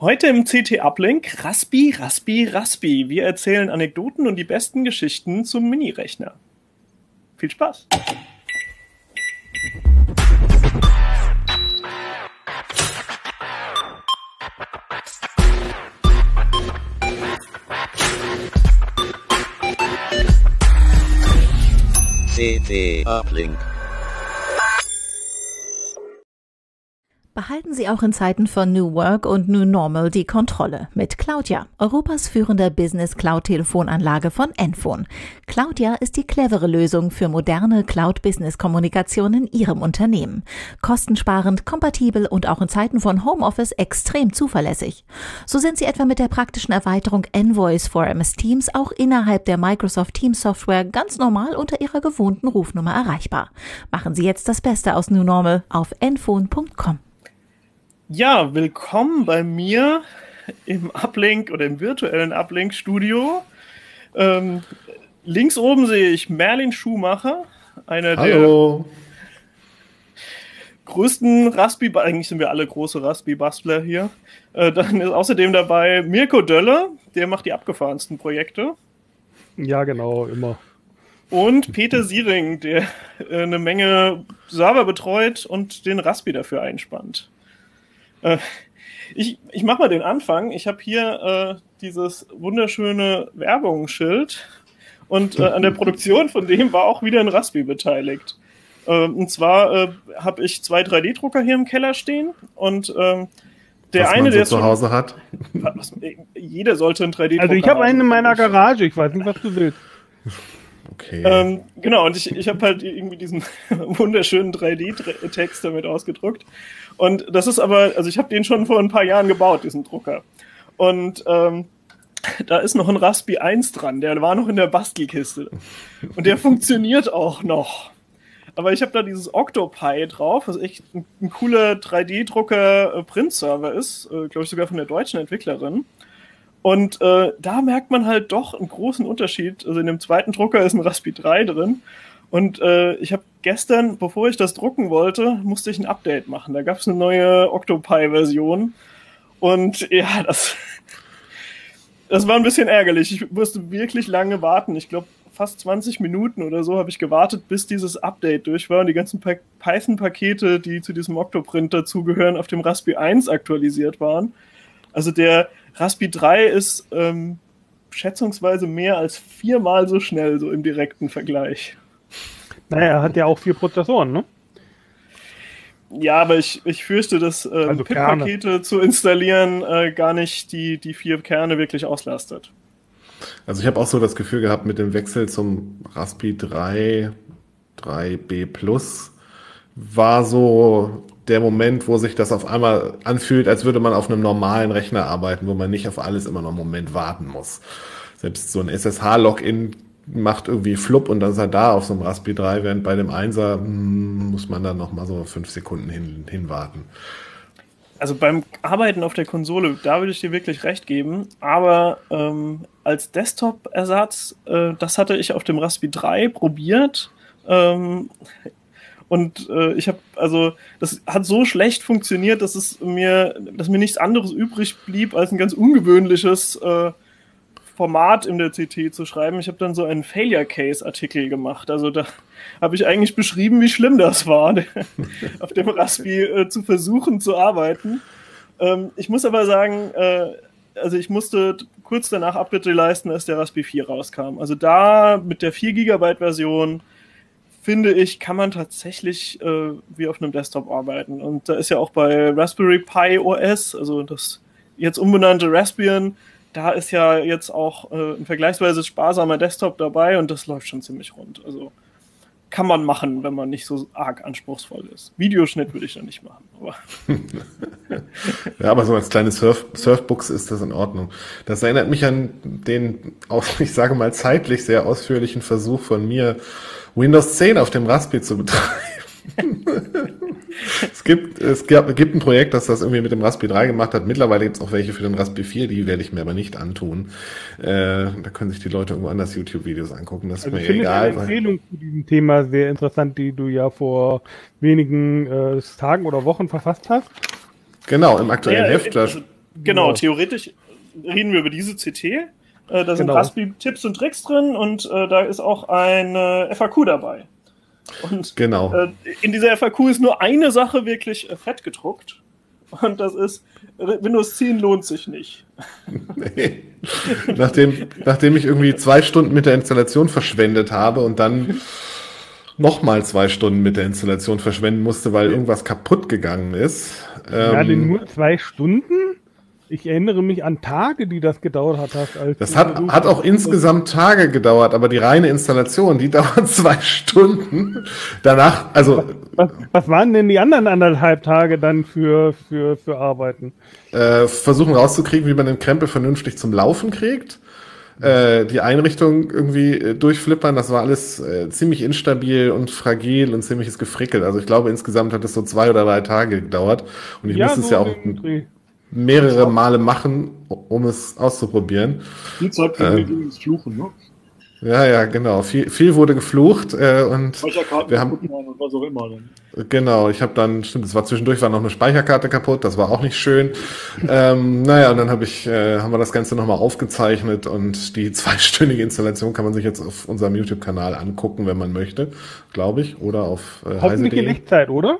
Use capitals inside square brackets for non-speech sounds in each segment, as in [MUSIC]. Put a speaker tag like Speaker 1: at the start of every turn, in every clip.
Speaker 1: Heute im CT Uplink Raspi, Raspi, Raspi. Wir erzählen Anekdoten und die besten Geschichten zum Minirechner. Viel Spaß!
Speaker 2: CT
Speaker 3: Behalten Sie auch in Zeiten von New Work und New Normal die Kontrolle mit Claudia, Europas führender Business Cloud Telefonanlage von Enphone. Claudia ist die clevere Lösung für moderne Cloud Business Kommunikation in Ihrem Unternehmen. Kostensparend, kompatibel und auch in Zeiten von Homeoffice extrem zuverlässig. So sind Sie etwa mit der praktischen Erweiterung Envoice for MS Teams auch innerhalb der Microsoft Teams Software ganz normal unter Ihrer gewohnten Rufnummer erreichbar. Machen Sie jetzt das Beste aus New Normal auf enphone.com.
Speaker 1: Ja, willkommen bei mir im Uplink oder im virtuellen Uplink-Studio. Ähm, links oben sehe ich Merlin Schumacher, einer
Speaker 4: Hallo.
Speaker 1: der größten Raspi, eigentlich sind wir alle große Raspi-Bastler hier. Äh, dann ist außerdem dabei Mirko Dölle, der macht die abgefahrensten Projekte.
Speaker 5: Ja, genau, immer.
Speaker 1: Und Peter Siering, der äh, eine Menge Server betreut und den Raspi dafür einspannt. Äh, ich ich mache mal den Anfang. Ich habe hier äh, dieses wunderschöne Werbungsschild und äh, an der Produktion von dem war auch wieder ein Raspi beteiligt. Ähm, und zwar äh, habe ich zwei 3D-Drucker hier im Keller stehen und ähm, der
Speaker 4: was
Speaker 1: eine,
Speaker 4: man so
Speaker 1: der
Speaker 4: zu
Speaker 1: schon-
Speaker 4: Hause hat.
Speaker 1: was, jeder sollte einen 3D-Drucker
Speaker 5: Also ich habe einen in meiner. Garage, ich weiß nicht, was du willst.
Speaker 4: Okay.
Speaker 1: Ähm, genau, und ich, ich habe halt irgendwie diesen [LAUGHS] wunderschönen 3D-Text damit ausgedruckt. Und das ist aber, also ich habe den schon vor ein paar Jahren gebaut, diesen Drucker. Und ähm, da ist noch ein Raspi 1 dran, der war noch in der Bastelkiste. Und der [LAUGHS] funktioniert auch noch. Aber ich habe da dieses Octopi drauf, was echt ein, ein cooler 3D-Drucker-Print-Server ist, äh, glaube ich sogar von der deutschen Entwicklerin. Und äh, da merkt man halt doch einen großen Unterschied. Also in dem zweiten Drucker ist ein Raspi 3 drin. Und äh, ich habe gestern, bevor ich das drucken wollte, musste ich ein Update machen. Da gab es eine neue Octopi-Version. Und ja, das, [LAUGHS] das war ein bisschen ärgerlich. Ich musste wirklich lange warten. Ich glaube, fast 20 Minuten oder so habe ich gewartet, bis dieses Update durch war und die ganzen Pa- Python-Pakete, die zu diesem Octoprint dazugehören, auf dem Raspi 1 aktualisiert waren. Also der Raspi 3 ist ähm, schätzungsweise mehr als viermal so schnell, so im direkten Vergleich.
Speaker 5: Naja, er hat ja auch vier Prozessoren, ne?
Speaker 1: Ja, aber ich, ich fürchte, dass ähm,
Speaker 5: Also
Speaker 1: PIP-Pakete zu installieren äh, gar nicht die, die vier Kerne wirklich auslastet.
Speaker 4: Also ich habe auch so das Gefühl gehabt, mit dem Wechsel zum Raspi 3, 3B Plus war so der Moment, wo sich das auf einmal anfühlt, als würde man auf einem normalen Rechner arbeiten, wo man nicht auf alles immer noch einen Moment warten muss. Selbst so ein SSH-Login macht irgendwie flupp und dann ist er da auf so einem Raspi 3, während bei dem 1er hm, muss man dann noch mal so fünf Sekunden hin, hinwarten.
Speaker 1: Also beim Arbeiten auf der Konsole, da würde ich dir wirklich recht geben. Aber ähm, als Desktop-Ersatz, äh, das hatte ich auf dem Raspi 3 probiert. Ähm, und äh, ich habe, also, das hat so schlecht funktioniert, dass es mir, dass mir nichts anderes übrig blieb, als ein ganz ungewöhnliches äh, Format in der CT zu schreiben. Ich habe dann so einen Failure Case Artikel gemacht. Also da habe ich eigentlich beschrieben, wie schlimm das war, [LAUGHS] auf dem Raspi äh, zu versuchen zu arbeiten. Ähm, ich muss aber sagen, äh, also ich musste kurz danach Abbitte leisten, als der Raspi 4 rauskam. Also da mit der 4 GB Version finde ich, kann man tatsächlich äh, wie auf einem Desktop arbeiten. Und da ist ja auch bei Raspberry Pi OS, also das jetzt umbenannte Raspbian, da ist ja jetzt auch äh, ein vergleichsweise sparsamer Desktop dabei und das läuft schon ziemlich rund. Also kann man machen, wenn man nicht so arg anspruchsvoll ist. Videoschnitt würde ich noch nicht machen, aber [LAUGHS]
Speaker 4: Ja, aber so als kleines Surf Surfbooks ist das in Ordnung. Das erinnert mich an den, auch, [LAUGHS] ich sage mal, zeitlich sehr ausführlichen Versuch von mir, Windows 10 auf dem Raspi zu betreiben. [LAUGHS] [LAUGHS] es gibt, es gab, gibt ein Projekt, das das irgendwie mit dem Raspi 3 gemacht hat. Mittlerweile gibt es auch welche für den Raspi 4, die werde ich mir aber nicht antun. Äh, da können sich die Leute irgendwo anders YouTube-Videos angucken. Das ist
Speaker 5: Also
Speaker 4: mir
Speaker 5: ich finde
Speaker 4: egal.
Speaker 5: eine Empfehlung zu diesem Thema sehr interessant, die du ja vor wenigen äh, Tagen oder Wochen verfasst hast.
Speaker 4: Genau, im aktuellen
Speaker 1: Ja,
Speaker 4: Heft.
Speaker 1: Also Genau,
Speaker 5: Genau.
Speaker 1: theoretisch reden wir über diese CT. Äh, da sind
Speaker 5: Genau.
Speaker 1: Raspi-Tipps und Tricks drin und äh, da ist auch eine FAQ dabei. Und
Speaker 4: Genau.
Speaker 1: äh, in dieser FAQ ist nur eine Sache wirklich äh, fett gedruckt. Und das ist, Windows 10 lohnt sich nicht.
Speaker 4: Nee. [LAUGHS] nachdem, nachdem ich irgendwie zwei Stunden mit der Installation verschwendet habe und dann nochmal zwei Stunden mit der Installation verschwenden musste, weil irgendwas kaputt gegangen ist.
Speaker 5: Ja, denn
Speaker 4: Ähm,
Speaker 5: nur zwei Stunden? Ich erinnere mich an Tage, die das gedauert hat. Als
Speaker 4: das hat, hat auch insgesamt Tage gedauert, aber die reine Installation, die [LAUGHS] dauert zwei Stunden. Danach, also
Speaker 5: Was, was waren denn die anderen anderthalb Tage dann für, für, für Arbeiten?
Speaker 4: äh, versuchen rauszukriegen, wie man den Krempel vernünftig zum Laufen kriegt. Äh, die Einrichtung irgendwie äh, durchflippern, das war alles äh, ziemlich instabil und fragil und ziemliches Gefrickel. Also ich glaube, insgesamt hat es so zwei oder drei Tage gedauert. Und ich musste es ja auch
Speaker 5: Dreh.
Speaker 4: Mehrere Male machen, um es auszuprobieren.
Speaker 6: Viel Zeit für
Speaker 4: Ähm.
Speaker 6: Fluchen, ne?
Speaker 4: Ja, ja, genau. Viel, viel wurde geflucht äh, und
Speaker 6: Speicherkarten
Speaker 4: wir haben-
Speaker 6: und was auch immer. Dann.
Speaker 4: Genau, ich habe dann, stimmt, es war zwischendurch war noch eine Speicherkarte kaputt, das war auch nicht schön. ähm, naja, und dann habe ich, äh, haben wir das Ganze nochmal aufgezeichnet und die [LAUGHS] zweistündige Installation kann man sich jetzt auf unserem YouTube-Kanal angucken, wenn man möchte, glaube ich, oder auf äh,
Speaker 5: Hoffentlich in. Echtzeit, oder?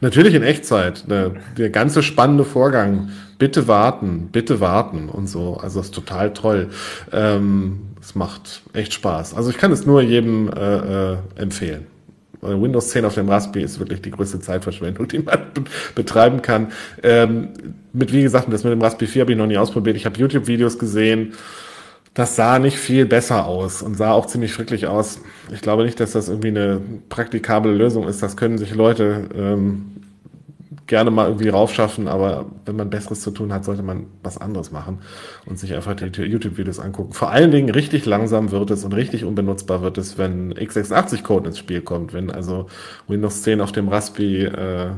Speaker 4: Natürlich in Echtzeit. Der, der ganze spannende Vorgang. Bitte warten, bitte warten und so. Also das ist total toll. Ähm, es macht echt Spaß. Also ich kann es nur jedem äh, äh, empfehlen. Windows 10 auf dem Raspi ist wirklich die größte Zeitverschwendung, [LAUGHS] die man be betreiben kann. Ähm, mit, wie gesagt, das mit dem Raspi 4 habe ich noch nie ausprobiert. Ich habe YouTube-Videos gesehen. Das sah nicht viel besser aus und sah auch ziemlich fricklich aus. Ich glaube nicht, dass das irgendwie eine praktikable Lösung ist. Das können sich Leute ähm, gerne mal irgendwie raufschaffen, aber wenn man Besseres zu tun hat, sollte man was anderes machen und sich einfach die YouTube-Videos angucken. Vor allen Dingen richtig langsam wird es und richtig unbenutzbar wird es, wenn x86-Code ins Spiel kommt, wenn also Windows 10 auf dem Raspi äh,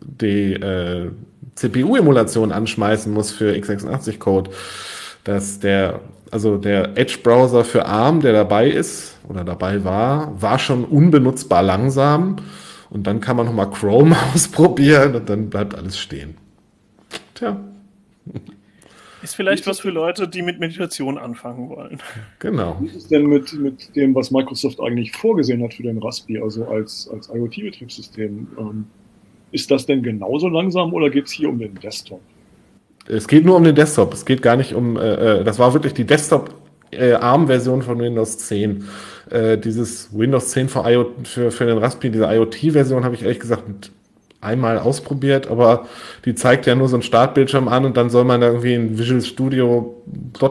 Speaker 4: die äh, CPU-Emulation anschmeißen muss für x86-Code, dass der, also der Edge-Browser für ARM, der dabei ist oder dabei war, war schon unbenutzbar langsam. Und dann kann man nochmal Chrome [LAUGHS] ausprobieren und dann bleibt alles stehen. Tja,
Speaker 1: Ist vielleicht was für Leute, die mit Meditation anfangen wollen.
Speaker 4: genau.
Speaker 6: Wie ist es denn mit, mit dem, was Microsoft eigentlich vorgesehen hat für den Raspi, also als, als IoT-Betriebssystem? Ähm, ist das denn genauso langsam oder geht es hier um den Desktop?
Speaker 4: Es geht nur um den Desktop. Es geht gar nicht um, äh, äh, das war wirklich die Desktop-ARM-Version von Windows 10. Äh, dieses Windows 10 für, IO, für, für den Raspi, diese IoT-Version habe ich ehrlich gesagt einmal ausprobiert, aber die zeigt ja nur so einen Startbildschirm an und dann soll man da irgendwie in Visual Studio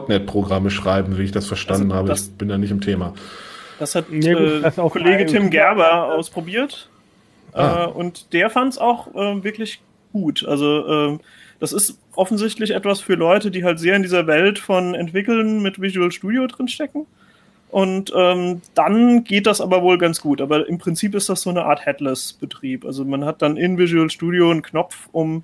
Speaker 4: .NET Programme schreiben, wie ich das verstanden
Speaker 1: Also
Speaker 4: habe.
Speaker 1: das-
Speaker 4: ich bin da nicht im Thema.
Speaker 1: Das hat
Speaker 5: gut,
Speaker 1: äh,
Speaker 5: das
Speaker 1: Kollege Tim Gerber ausprobiert.
Speaker 4: Ah.
Speaker 1: Äh, und der fand es auch äh, wirklich gut. Also ähm, das ist offensichtlich etwas für Leute, die halt sehr in dieser Welt von Entwickeln mit Visual Studio drinstecken. Und ähm, dann geht das aber wohl ganz gut. Aber im Prinzip ist das so eine Art Headless-Betrieb. Also man hat dann in Visual Studio einen Knopf, um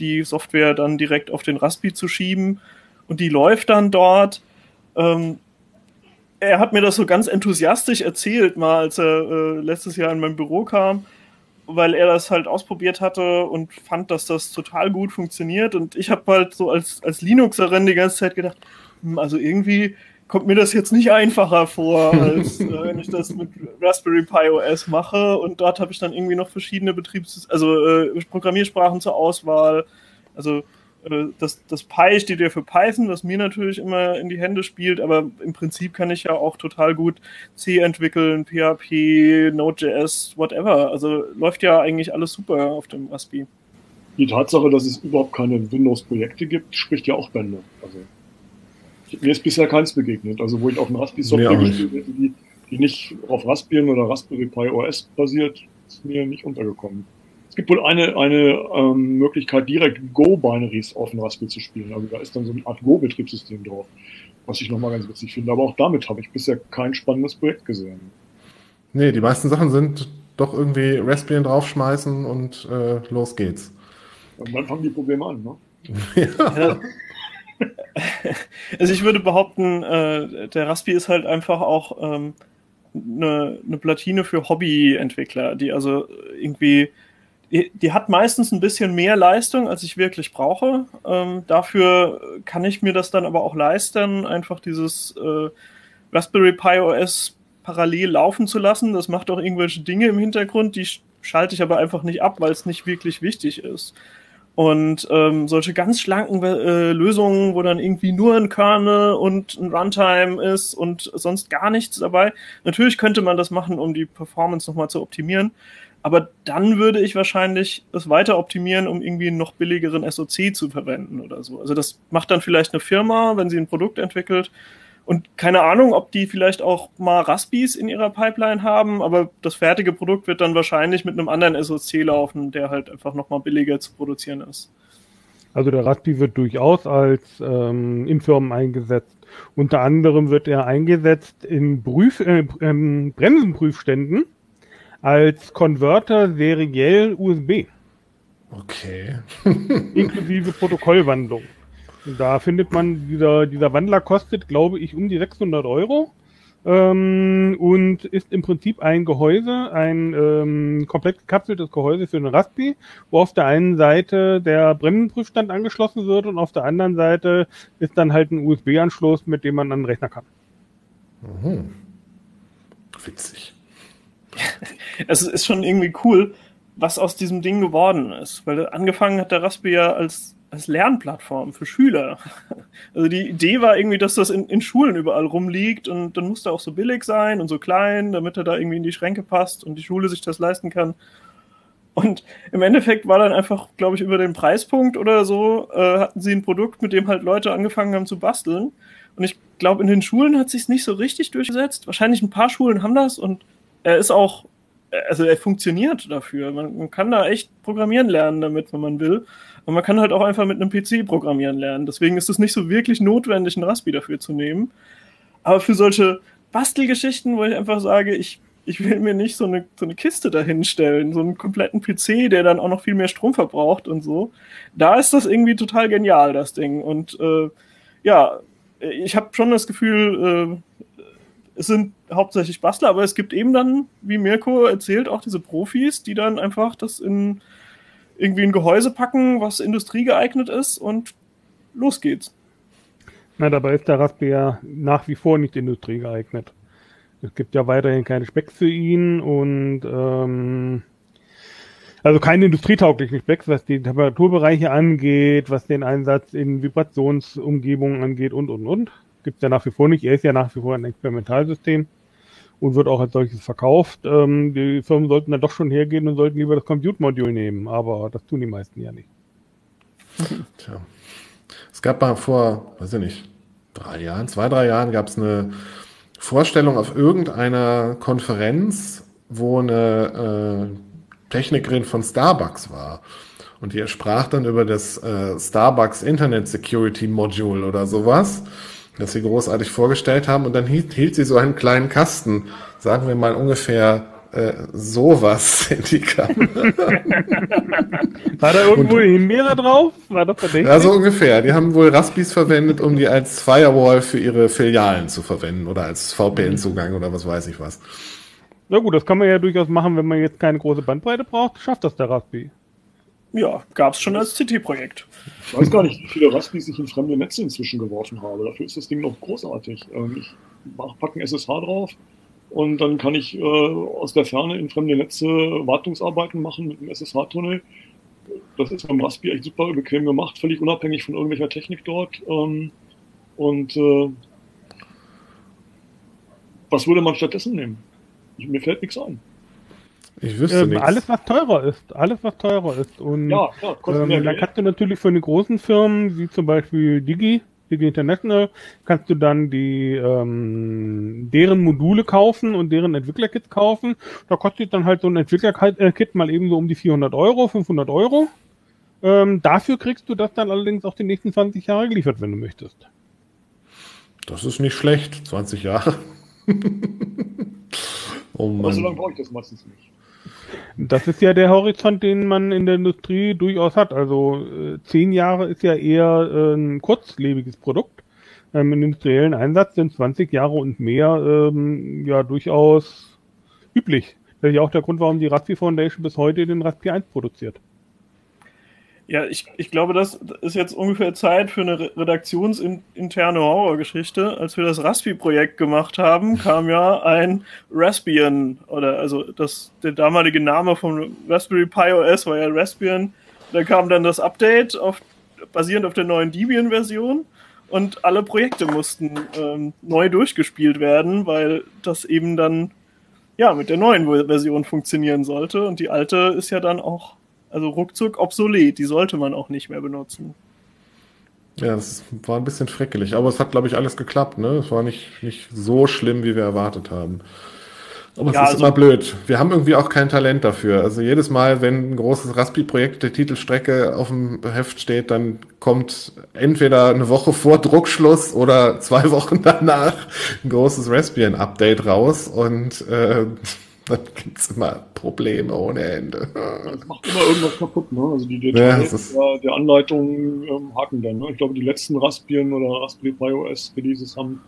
Speaker 1: die Software dann direkt auf den Raspi zu schieben. Und die läuft dann dort. Ähm, er hat mir das so ganz enthusiastisch erzählt, mal als er äh, letztes Jahr in mein Büro kam, weil er das halt ausprobiert hatte und fand, dass das total gut funktioniert. Und ich habe halt so als, als Linuxerin die ganze Zeit gedacht, hm, also irgendwie kommt mir das jetzt nicht einfacher vor, [LAUGHS] als äh, wenn ich das mit Raspberry Pi OS mache. Und dort habe ich dann irgendwie noch verschiedene Betriebs-, also äh, Programmiersprachen zur Auswahl. Also das, das Pi steht ja für Python, was mir natürlich immer in die Hände spielt, aber im Prinzip kann ich ja auch total gut C entwickeln, PHP, Node.js, whatever. Also läuft ja eigentlich alles super auf dem Raspi.
Speaker 6: Die Tatsache, dass es überhaupt keine Windows-Projekte gibt, spricht ja auch Bände. Also, mir ist bisher keins begegnet. Also, wo ich auf dem Raspi Software
Speaker 4: auch nicht.
Speaker 6: gespielt hätte, die, die nicht auf Raspbian oder Raspberry Pi OS basiert, ist mir nicht untergekommen. Es gibt wohl eine, eine ähm, Möglichkeit, direkt Go-Binaries auf dem Raspi zu spielen. Also da ist dann so eine Art Go-Betriebssystem drauf, was ich nochmal ganz witzig finde. Aber auch damit habe ich bisher kein spannendes Projekt gesehen.
Speaker 4: Nee, die meisten Sachen sind doch irgendwie Raspbian draufschmeißen und äh, los geht's.
Speaker 6: Und dann fangen die Probleme an. Ne? [LAUGHS]
Speaker 1: Ja. Also ich würde behaupten, äh, der Raspi ist halt einfach auch ähm, eine, eine Platine für Hobbyentwickler, die also irgendwie die, die hat meistens ein bisschen mehr Leistung, als ich wirklich brauche. Ähm, dafür kann ich mir das dann aber auch leisten, einfach dieses äh, Raspberry Pi OS parallel laufen zu lassen. Das macht auch irgendwelche Dinge im Hintergrund, die schalte ich aber einfach nicht ab, weil es nicht wirklich wichtig ist. Und ähm, solche ganz schlanken äh, Lösungen, wo dann irgendwie nur ein Kernel und ein Runtime ist und sonst gar nichts dabei. Natürlich könnte man das machen, um die Performance nochmal zu optimieren. Aber dann würde ich wahrscheinlich es weiter optimieren, um irgendwie einen noch billigeren SOC zu verwenden oder so. Also das macht dann vielleicht eine Firma, wenn sie ein Produkt entwickelt. Und keine Ahnung, ob die vielleicht auch mal Raspis in ihrer Pipeline haben, aber das fertige Produkt wird dann wahrscheinlich mit einem anderen SOC laufen, der halt einfach nochmal billiger zu produzieren ist.
Speaker 5: Also der Raspi wird durchaus als ähm, in Firmen eingesetzt. Unter anderem wird er eingesetzt in Prüf äh, ähm, Bremsenprüfständen als Konverter seriell USB.
Speaker 4: Okay. [LAUGHS]
Speaker 5: inklusive Protokollwandlung. Da findet man, dieser, dieser Wandler kostet, glaube ich, um die 600 Euro ähm, und ist im Prinzip ein Gehäuse, ein ähm, komplett gekapseltes Gehäuse für einen Raspi, wo auf der einen Seite der Bremsenprüfstand angeschlossen wird und auf der anderen Seite ist dann halt ein USB-Anschluss, mit dem man an den Rechner kann.
Speaker 4: Mhm. Witzig. [LAUGHS]
Speaker 1: es ist schon irgendwie cool, was aus diesem Ding geworden ist. Weil angefangen hat der Raspberry ja als, als Lernplattform für Schüler. [LAUGHS] Also die Idee war irgendwie, dass das in, in Schulen überall rumliegt und dann muss er auch so billig sein und so klein, damit er da irgendwie in die Schränke passt und die Schule sich das leisten kann. Und im Endeffekt war dann einfach, glaube ich, über den Preispunkt oder so, äh, hatten sie ein Produkt, mit dem halt Leute angefangen haben zu basteln. Und ich glaube, in den Schulen hat sich nicht so richtig durchgesetzt. Wahrscheinlich ein paar Schulen haben das und er ist auch, also er funktioniert dafür. Man, man, kann da echt programmieren lernen damit, wenn man will. Und man kann halt auch einfach mit einem PC programmieren lernen. Deswegen ist es nicht so wirklich notwendig, einen Raspi dafür zu nehmen. Aber für solche Bastelgeschichten, wo ich einfach sage, ich, ich will mir nicht so eine, so eine Kiste dahinstellen, so einen kompletten PC, der dann auch noch viel mehr Strom verbraucht und so. Da ist das irgendwie total genial, das Ding. Und äh, ja, ich habe schon das Gefühl, äh, es sind hauptsächlich Bastler, aber es gibt eben dann, wie Mirko erzählt, auch diese Profis, die dann einfach das in irgendwie ein Gehäuse packen, was industriegeeignet ist und los geht's.
Speaker 5: Na, dabei ist der Raspberry ja nach wie vor nicht industriegeeignet. Es gibt ja weiterhin keine Specks für ihn und ähm, also keine industrietauglichen Specks, was die Temperaturbereiche angeht, was den Einsatz in Vibrationsumgebungen angeht und und und gibt es ja nach wie vor nicht. Er ist ja nach wie vor ein Experimentalsystem und wird auch als solches verkauft. Ähm, die Firmen sollten dann doch schon hergehen und sollten lieber das Compute-Modul nehmen, aber das tun die meisten ja nicht.
Speaker 4: Tja. Es gab mal vor, weiß ich nicht, drei Jahren, zwei, drei Jahren gab es eine Vorstellung auf irgendeiner Konferenz, wo eine äh, Technikerin von Starbucks war. Und die sprach dann über das äh, Starbucks Internet Security Module oder sowas das sie großartig vorgestellt haben. Und dann hielt, hielt sie so einen kleinen Kasten, sagen wir mal ungefähr äh, sowas [LAUGHS] in die Kamera.
Speaker 5: War da irgendwo und, Himbeere drauf? War das verdächtig?
Speaker 4: Ja, so ungefähr. Die haben wohl Raspis verwendet, um die als Firewall für ihre Filialen zu verwenden oder als VPN-Zugang oder was weiß ich was.
Speaker 5: Na gut, das kann man ja durchaus machen, wenn man jetzt keine große Bandbreite braucht. Schafft das der Raspi.
Speaker 1: Ja, gab es schon als CT-Projekt.
Speaker 6: Ich weiß gar nicht, wie viele Raspis ich in fremde Netze inzwischen geworfen habe. Dafür ist das Ding noch großartig. Ähm, ich packe ein SSH drauf und dann kann ich äh, aus der Ferne in fremde Netze Wartungsarbeiten machen mit einem SSH-Tunnel. Das ist beim Raspi echt super bequem gemacht, völlig unabhängig von irgendwelcher Technik dort. Ähm, und äh, was würde man stattdessen nehmen? mir fällt nichts ein.
Speaker 5: Ich wüsste ähm, Alles, was teurer ist. Alles, was teurer ist. Und ja, ja, ähm, dann kannst du natürlich für die großen Firmen, wie zum Beispiel Digi, Digi International, kannst du dann die ähm, deren Module kaufen und deren Entwicklerkits kaufen. Da kostet dann halt so ein Entwicklerkit mal eben so um die 400 Euro, 500 Euro. Ähm, dafür kriegst du das dann allerdings auch die nächsten 20 Jahre geliefert, wenn du möchtest.
Speaker 4: Das ist nicht schlecht. 20 Jahre.
Speaker 6: oh [LAUGHS] Aber so lange brauche ich das meistens nicht.
Speaker 5: Das ist ja der Horizont, den man in der Industrie durchaus hat. Also äh, zehn Jahre ist ja eher äh, ein kurzlebiges Produkt. Ähm, Im industriellen Einsatz sind 20 Jahre und mehr ähm, ja durchaus üblich. Das ist ja auch der Grund, warum die Raspberry Foundation bis heute den Raspberry 1 produziert.
Speaker 1: Ja, ich, ich glaube, das ist jetzt ungefähr Zeit für eine redaktionsinterne Horrorgeschichte. Als wir das Raspi-Projekt gemacht haben, kam ja ein Raspbian, oder also das, der damalige Name vom Raspberry Pi OS war ja Raspbian. Da kam dann das Update auf, basierend auf der neuen Debian-Version und alle Projekte mussten ähm, neu durchgespielt werden, weil das eben dann ja mit der neuen Version funktionieren sollte. Und die alte ist ja dann auch also ruckzuck obsolet. Die sollte man auch nicht mehr benutzen.
Speaker 4: Ja, das war ein bisschen freckelig, aber es hat, glaube ich, alles geklappt. Ne? Es war nicht, nicht so schlimm, wie wir erwartet haben. Aber ja, es ist also, immer blöd. Wir haben irgendwie auch kein Talent dafür. Also jedes Mal, wenn ein großes Raspi-Projekt der Titelstrecke auf dem Heft steht, dann kommt entweder eine Woche vor Druckschluss oder [LAUGHS] zwei Wochen danach ein großes Raspbian-Update raus und äh, dann gibt es immer Probleme ohne Ende.
Speaker 6: Das macht immer irgendwas kaputt, ne? Also die Details ja, der, Anleitung ähm, haken dann. Ne? Ich glaube, die letzten Raspbian oder Raspberry Pi OS Releases haben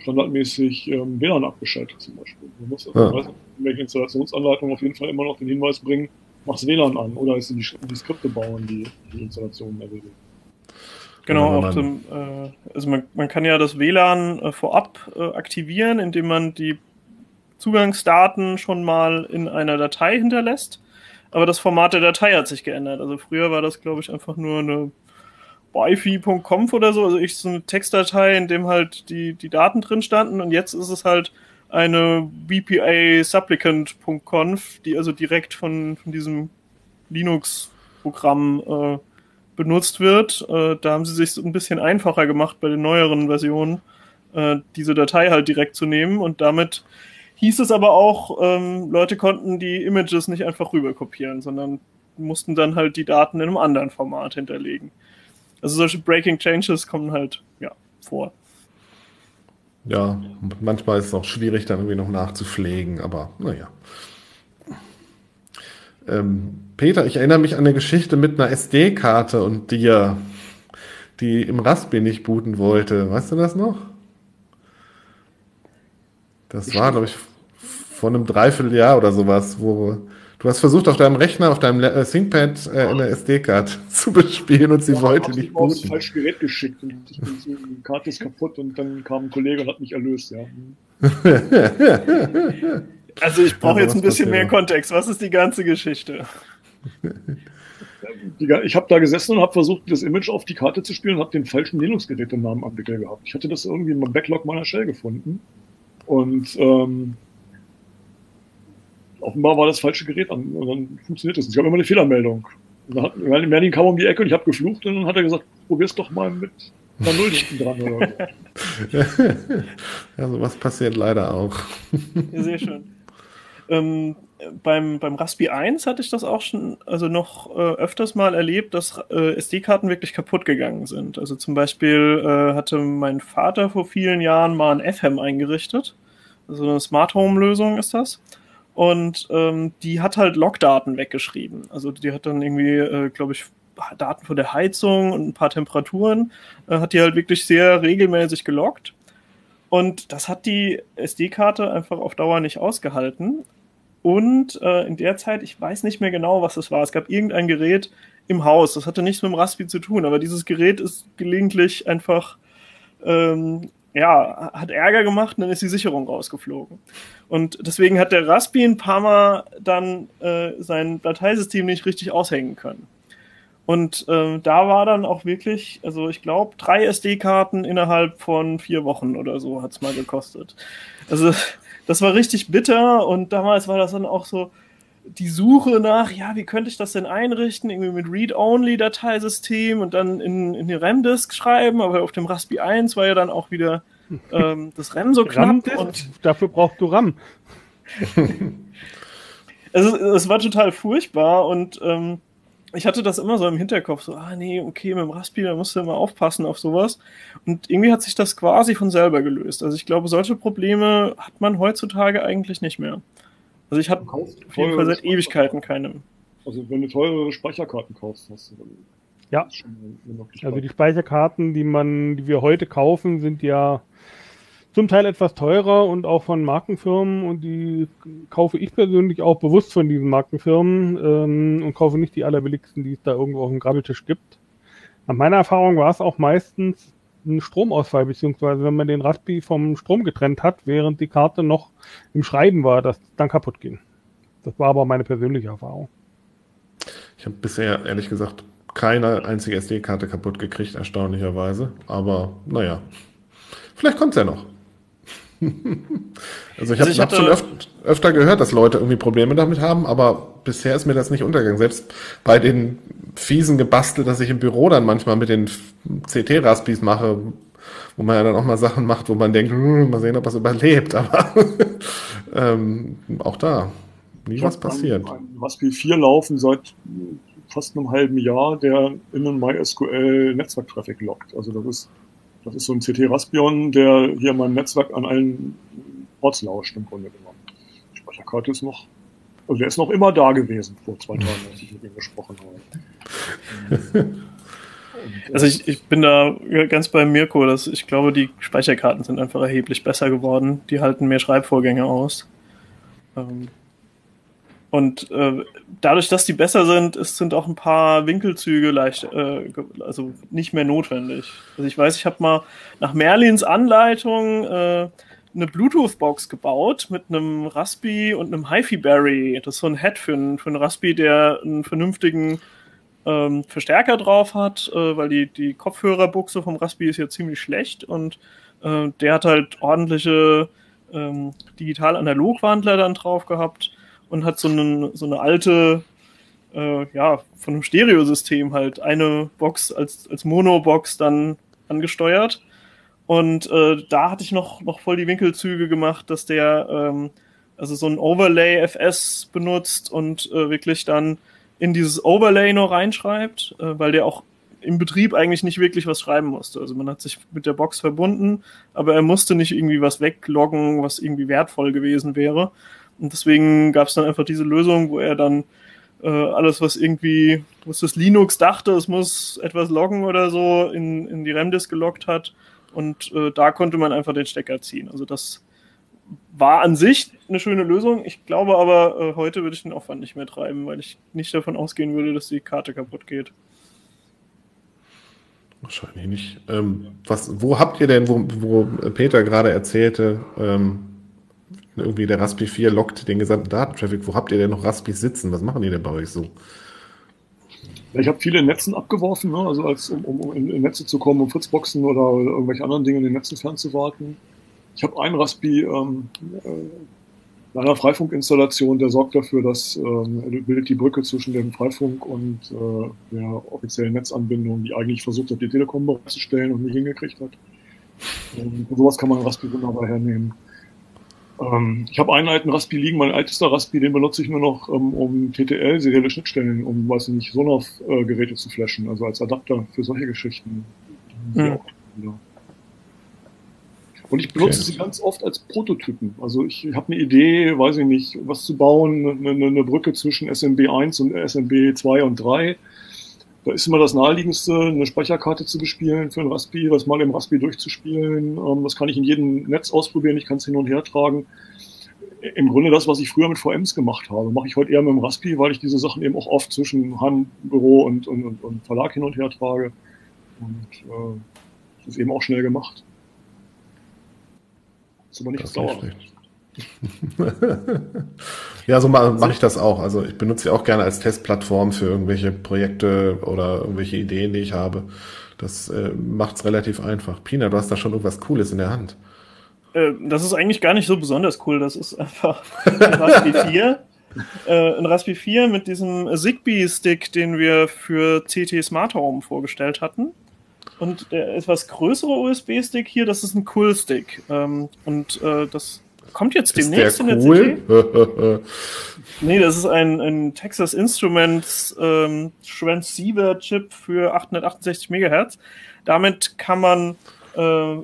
Speaker 6: standardmäßig ähm, WLAN abgeschaltet zum Beispiel. Man muss also, ja. weiß, in welche Installationsanleitung auf jeden Fall immer noch den Hinweis bringen, mach's WLAN an oder ist die, die Skripte bauen, die, die Installationen erregeln.
Speaker 1: Genau, auf dem, äh, also man, man kann ja das WLAN äh, vorab äh, aktivieren, indem man die Zugangsdaten schon mal in einer Datei hinterlässt. Aber das Format der Datei hat sich geändert. Also früher war das, glaube ich, einfach nur eine wifi.conf oder so, also ich so eine Textdatei, in dem halt die, die Daten drin standen und jetzt ist es halt eine BPA supplicant.conf, die also direkt von, von diesem Linux-Programm äh, benutzt wird. Äh, da haben sie sich ein bisschen einfacher gemacht bei den neueren Versionen, äh, diese Datei halt direkt zu nehmen und damit hieß es aber auch, ähm, Leute konnten die Images nicht einfach rüberkopieren, sondern mussten dann halt die Daten in einem anderen Format hinterlegen. Also solche Breaking Changes kommen halt, ja, vor.
Speaker 4: Ja, manchmal ist es auch schwierig, dann irgendwie noch nachzupflegen, aber naja. Ähm, Peter, ich erinnere mich an eine Geschichte mit einer SD-Karte und dir, die im Raspberry nicht booten wollte. Weißt du das noch? Das war, glaube ich, vor einem Dreivierteljahr oder sowas, wo du hast versucht, auf deinem Rechner, auf deinem äh, ThinkPad äh, eine SD-Karte [LAUGHS] zu bespielen und sie ja, wollte nicht booten. Ich
Speaker 6: habe falsches Gerät geschickt und ich bin so, die Karte ist kaputt und dann kam ein Kollege und hat mich erlöst, ja. [LAUGHS]
Speaker 1: also ich brauche jetzt ein bisschen mehr Kontext. Was ist die ganze Geschichte?
Speaker 6: Ich habe da gesessen und habe versucht, das Image auf die Karte zu spielen und habe den falschen Linux-Gerätenamen am Wickel gehabt. Ich hatte das irgendwie im Backlog meiner Shell gefunden. Und ähm, offenbar war das falsche Gerät an und dann funktioniert das nicht. Ich habe immer eine Fehlermeldung. Und dann hat Merlin kam um die Ecke und ich habe geflucht und dann hat er gesagt, probier's doch mal mit einer Null hinten dran oder
Speaker 4: so. [LAUGHS] also was passiert leider auch.
Speaker 1: Ja, sehr schön. Ähm, beim, beim Raspi 1 hatte ich das auch schon, also noch äh, öfters mal erlebt, dass äh, SD-Karten wirklich kaputt gegangen sind. Also zum Beispiel äh, hatte mein Vater vor vielen Jahren mal ein FM eingerichtet. Also eine Smart Home Lösung ist das. Und ähm, die hat halt Logdaten weggeschrieben. Also die hat dann irgendwie, äh, glaube ich, Daten von der Heizung und ein paar Temperaturen, äh, hat die halt wirklich sehr regelmäßig geloggt. Und das hat die SD-Karte einfach auf Dauer nicht ausgehalten. Und äh, in der Zeit, ich weiß nicht mehr genau, was es war. Es gab irgendein Gerät im Haus. Das hatte nichts mit dem Raspi zu tun, aber dieses Gerät ist gelegentlich einfach ähm, ja, hat Ärger gemacht und dann ist die Sicherung rausgeflogen. Und deswegen hat der Raspi ein paar Mal dann äh, sein Dateisystem nicht richtig aushängen können. Und äh, da war dann auch wirklich, also ich glaube, drei SD-Karten innerhalb von vier Wochen oder so hat's mal gekostet. Also das war richtig bitter und damals war das dann auch so, die Suche nach, ja, wie könnte ich das denn einrichten? Irgendwie mit Read-Only-Dateisystem und dann in, in die RAM-Disk schreiben, aber auf dem Raspi 1 war ja dann auch wieder ähm, das RAM so knapp.
Speaker 5: und dafür brauchst du RAM. [LAUGHS]
Speaker 1: also, es war total furchtbar und ähm, ich hatte das immer so im Hinterkopf, so, ah nee, okay, mit dem Raspi, da musst du immer aufpassen auf sowas. Und irgendwie hat sich das quasi von selber gelöst. Also ich glaube, solche Probleme hat man heutzutage eigentlich nicht mehr. Also ich habe auf jeden Fall seit Ewigkeiten keine.
Speaker 6: Also wenn du teure Speicherkarten kaufst, hast du dann
Speaker 5: ja. Also die Speicherkarten, die man, die wir heute kaufen, sind ja zum Teil etwas teurer und auch von Markenfirmen und die kaufe ich persönlich auch bewusst von diesen Markenfirmen ähm, und kaufe nicht die allerbilligsten, die es da irgendwo auf dem Grabbeltisch gibt. Nach meiner Erfahrung war es auch meistens ein Stromausfall, beziehungsweise wenn man den Raspi vom Strom getrennt hat, während die Karte noch im Schreiben war, dass dann kaputt ging. Das war aber meine persönliche Erfahrung.
Speaker 4: Ich habe bisher ehrlich gesagt keine einzige SD-Karte kaputt gekriegt, erstaunlicherweise. Aber naja, vielleicht kommt es ja noch. [LAUGHS] also ich
Speaker 1: Also
Speaker 4: habe
Speaker 1: ich
Speaker 4: hab schon öf öfter gehört, dass Leute irgendwie Probleme damit haben, aber bisher ist mir das nicht untergegangen. Selbst bei den fiesen Gebastel, dass ich im Büro dann manchmal mit den CT-Raspis mache, wo man ja dann auch mal Sachen macht, wo man denkt, hm, mal sehen, ob das überlebt. [LAUGHS] Aber ähm, auch da, nie
Speaker 6: Ich
Speaker 4: was passiert.
Speaker 6: Raspberry 4 laufen seit fast einem halben Jahr, der in einen MySQL Netzwerktraffic lockt. Also das ist, das ist so ein CT Raspbion, der hier mein Netzwerk an allen Ports lauscht im Grunde genommen. Die Speicherkarte ist noch, also der ist noch immer da gewesen vor zwei Tagen, als ich mit ihm gesprochen habe. [LAUGHS]
Speaker 1: Also ich, ich bin da ganz bei Mirko, dass ich glaube, die Speicherkarten sind einfach erheblich besser geworden. Die halten mehr Schreibvorgänge aus. Ähm, Und äh, dadurch, dass die besser sind, sind auch ein paar Winkelzüge leicht, äh, also nicht mehr notwendig. Also ich weiß, ich habe mal nach Merlins Anleitung äh, eine Bluetooth-Box gebaut mit einem Raspi und einem HiFi-Berry. Das ist so ein Head für einen, für einen Raspi, der einen vernünftigen ähm, Verstärker drauf hat, äh, weil die, die Kopfhörerbuchse vom Raspi ist ja ziemlich schlecht und äh, der hat halt ordentliche ähm, Digital-Analog-Wandler dann drauf gehabt und hat so, einen, so eine alte, äh, ja, von einem Stereosystem halt eine Box als, als Mono-Box dann angesteuert. Und äh, da hatte ich noch, noch voll die Winkelzüge gemacht, dass der ähm, also so ein Overlay FS benutzt und äh, wirklich dann in dieses Overlay noch reinschreibt, äh, weil der auch im Betrieb eigentlich nicht wirklich was schreiben musste. Also man hat sich mit der Box verbunden, aber er musste nicht irgendwie was wegloggen, was irgendwie wertvoll gewesen wäre. Und deswegen gab es dann einfach diese Lösung, wo er dann äh, alles, was irgendwie, was das Linux dachte, es muss etwas loggen oder so, in, in die RAM-Disk geloggt hat. Und äh, da konnte man einfach den Stecker ziehen. Also das war an sich eine schöne Lösung. Ich glaube aber, äh, heute würde ich den Aufwand nicht mehr treiben, weil ich nicht davon ausgehen würde, dass die Karte kaputt geht.
Speaker 4: Wahrscheinlich nicht. Ähm, was, wo habt ihr denn, wo, wo Peter gerade erzählte, ähm, irgendwie der Raspi 4 lockt den gesamten Datentraffic, wo habt ihr denn noch Raspis sitzen? Was machen die denn bei euch so?
Speaker 6: Ich habe viele Netzen abgeworfen, ne? also als, um, um in, in Netze zu kommen, um Fritzboxen oder irgendwelche anderen Dinge in den Netzen fernzuwarten. Ich habe einen Raspi ähm, äh, in einer Freifunkinstallation, der sorgt dafür, dass ähm, er bildet die Brücke zwischen dem Freifunk und äh, der offiziellen Netzanbindung, die eigentlich versucht hat, die Telekom bereitzustellen und nicht hingekriegt hat. Ähm, sowas kann man Raspi wunderbar hernehmen. Ähm, ich habe einen alten Raspi liegen, mein ältester Raspi, den benutze ich nur noch, ähm, um TTL, serielle Schnittstellen, um, weiß ich nicht, Sonos-Geräte zu flashen, also als Adapter für solche Geschichten.
Speaker 1: Mhm.
Speaker 6: Und ich benutze
Speaker 4: Okay.
Speaker 6: sie ganz oft als Prototypen. Also ich habe eine Idee, weiß ich nicht, was zu bauen, eine, eine, eine Brücke zwischen SMB 1 und SMB 2 und 3. Da ist immer das naheliegendste, eine Speicherkarte zu bespielen für ein Raspi, das mal im Raspi durchzuspielen. Ähm, das kann ich in jedem Netz ausprobieren, ich kann es hin und her tragen. Im Grunde das, was ich früher mit VMs gemacht habe, mache ich heute eher mit dem Raspi, weil ich diese Sachen eben auch oft zwischen Heimbüro und, und, und, und Verlag hin und her trage. Und äh, das ist eben auch schnell gemacht. Ist aber nicht
Speaker 4: Das ist
Speaker 6: sauer. [LAUGHS]
Speaker 4: Ja, so mache mach ich das auch. Also ich benutze sie auch gerne als Testplattform für irgendwelche Projekte oder irgendwelche Ideen, die ich habe. Das äh, macht es relativ einfach. Pina, du hast da schon irgendwas Cooles in der Hand.
Speaker 1: Äh, das ist eigentlich gar nicht so besonders cool. Das ist einfach [LAUGHS] ein Raspi 4. Äh, ein Raspi 4 mit diesem Zigbee-Stick, den wir für CT Smart Home vorgestellt hatten. Und der etwas größere USB-Stick hier, das ist ein Cool-Stick. Ähm, und äh, das kommt jetzt demnächst in der
Speaker 4: cool? [LAUGHS]
Speaker 1: Nee, das ist ein, ein Texas Instruments ähm, Transceiver-Chip für 868 Megahertz. Damit kann man äh,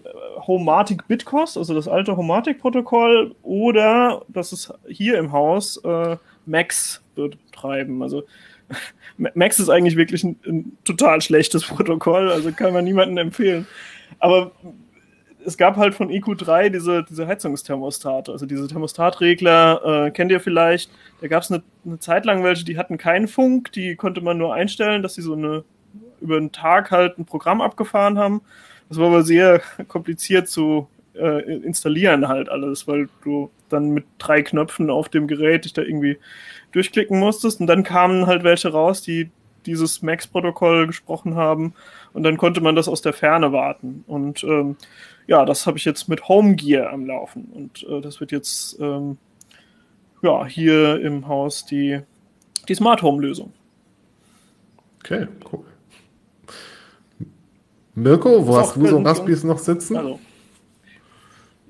Speaker 1: Homatic Bitcost, also das alte Homatic-Protokoll, oder das ist hier im Haus äh, Max betreiben. Also [LAUGHS] Max ist eigentlich wirklich ein, ein total schlechtes Protokoll, also kann man niemandem empfehlen. Aber es gab halt von EQ3 diese, diese Heizungsthermostate, also diese Thermostatregler, äh, kennt ihr vielleicht. Da gab es eine, eine Zeit lang welche, die hatten keinen Funk, die konnte man nur einstellen, dass sie so eine über einen Tag halt ein Programm abgefahren haben. Das war aber sehr [LAUGHS] kompliziert zu äh, installieren halt alles, weil du dann mit drei Knöpfen auf dem Gerät dich da irgendwie durchklicken musstest und dann kamen halt welche raus, die dieses Max-Protokoll gesprochen haben und dann konnte man das aus der Ferne warten und ähm, ja, das habe ich jetzt mit Home Gear am Laufen und äh, das wird jetzt ähm, ja hier im Haus die die Smart Home Lösung.
Speaker 4: Okay, cool. Mirko, wo hast du so Raspis noch sitzen? Also.